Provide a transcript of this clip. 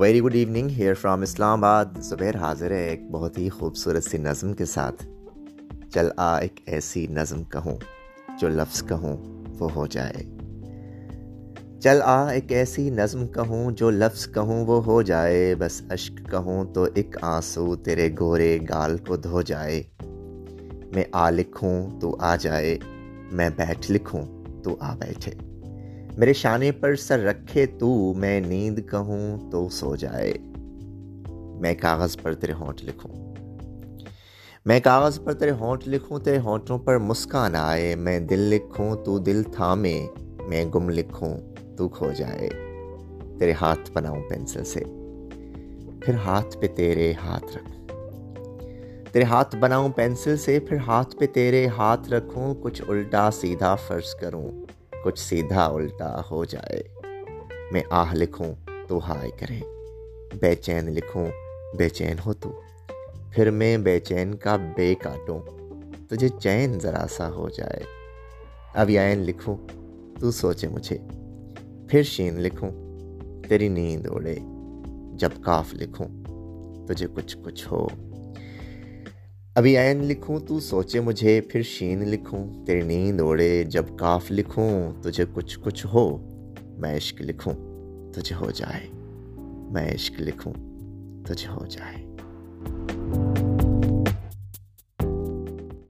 Very good evening here from Islamabad Zubair حاضر ہے ایک بہت ہی خوبصورت سی نظم کے ساتھ۔ چل آ ایک ایسی نظم کہوں جو لفظ کہوں وہ ہو جائے۔ چل آ ایک ایسی نظم کہوں جو لفظ کہوں وہ ہو جائے۔ بس اشک کہوں تو ایک آنسو تیرے گورے گال کو دھو جائے۔ میں آ لکھوں تو آ جائے۔ میں بیٹھ لکھوں تو آ بیٹھے۔ میرے شانے پر سر رکھے تو میں نیند کہوں تو سو جائے۔ میں کاغذ پر تیرے ہونٹ لکھوں۔ میں کاغذ پر تیرے ہونٹ لکھوں، تیرے ہونٹوں پر مسکان آئے۔ میں دل لکھوں تو دل تھامے۔ میں گم لکھوں تو کھو جائے۔ تیرے ہاتھ بناؤں پینسل سے۔ پھر ہاتھ پہ تیرے ہاتھ رکھوں تیرے ہاتھ بناؤں پینسل سے، پھر ہاتھ پہ تیرے ہاتھ رکھوں۔ کچھ الٹا سیدھا فرض کروں۔ کچھ سیدھا الٹا ہو جائے۔ میں آہ لکھوں تو ہائے کرے۔ بے چین لکھوں، بے چین ہو تو۔ پھر میں بے چین کا بے کاٹوں۔ تجھے چین ذرا سا ہو جائے۔ اب یعین لکھوں، تو سوچے مجھے۔ پھر شین لکھوں، تیری نیند اڑے جب کاف لکھوں، تجھے کچھ کچھ ہو۔ ابھی عین لکھوں تو سوچے مجھے، پھر شین لکھوں، تیری نیند اوڑے، جب کاف لکھوں، تجھے کچھ کچھ ہو، میں عشق لکھوں، تجھے ہو جائے، میں عشق لکھوں، تجھے ہو جائے۔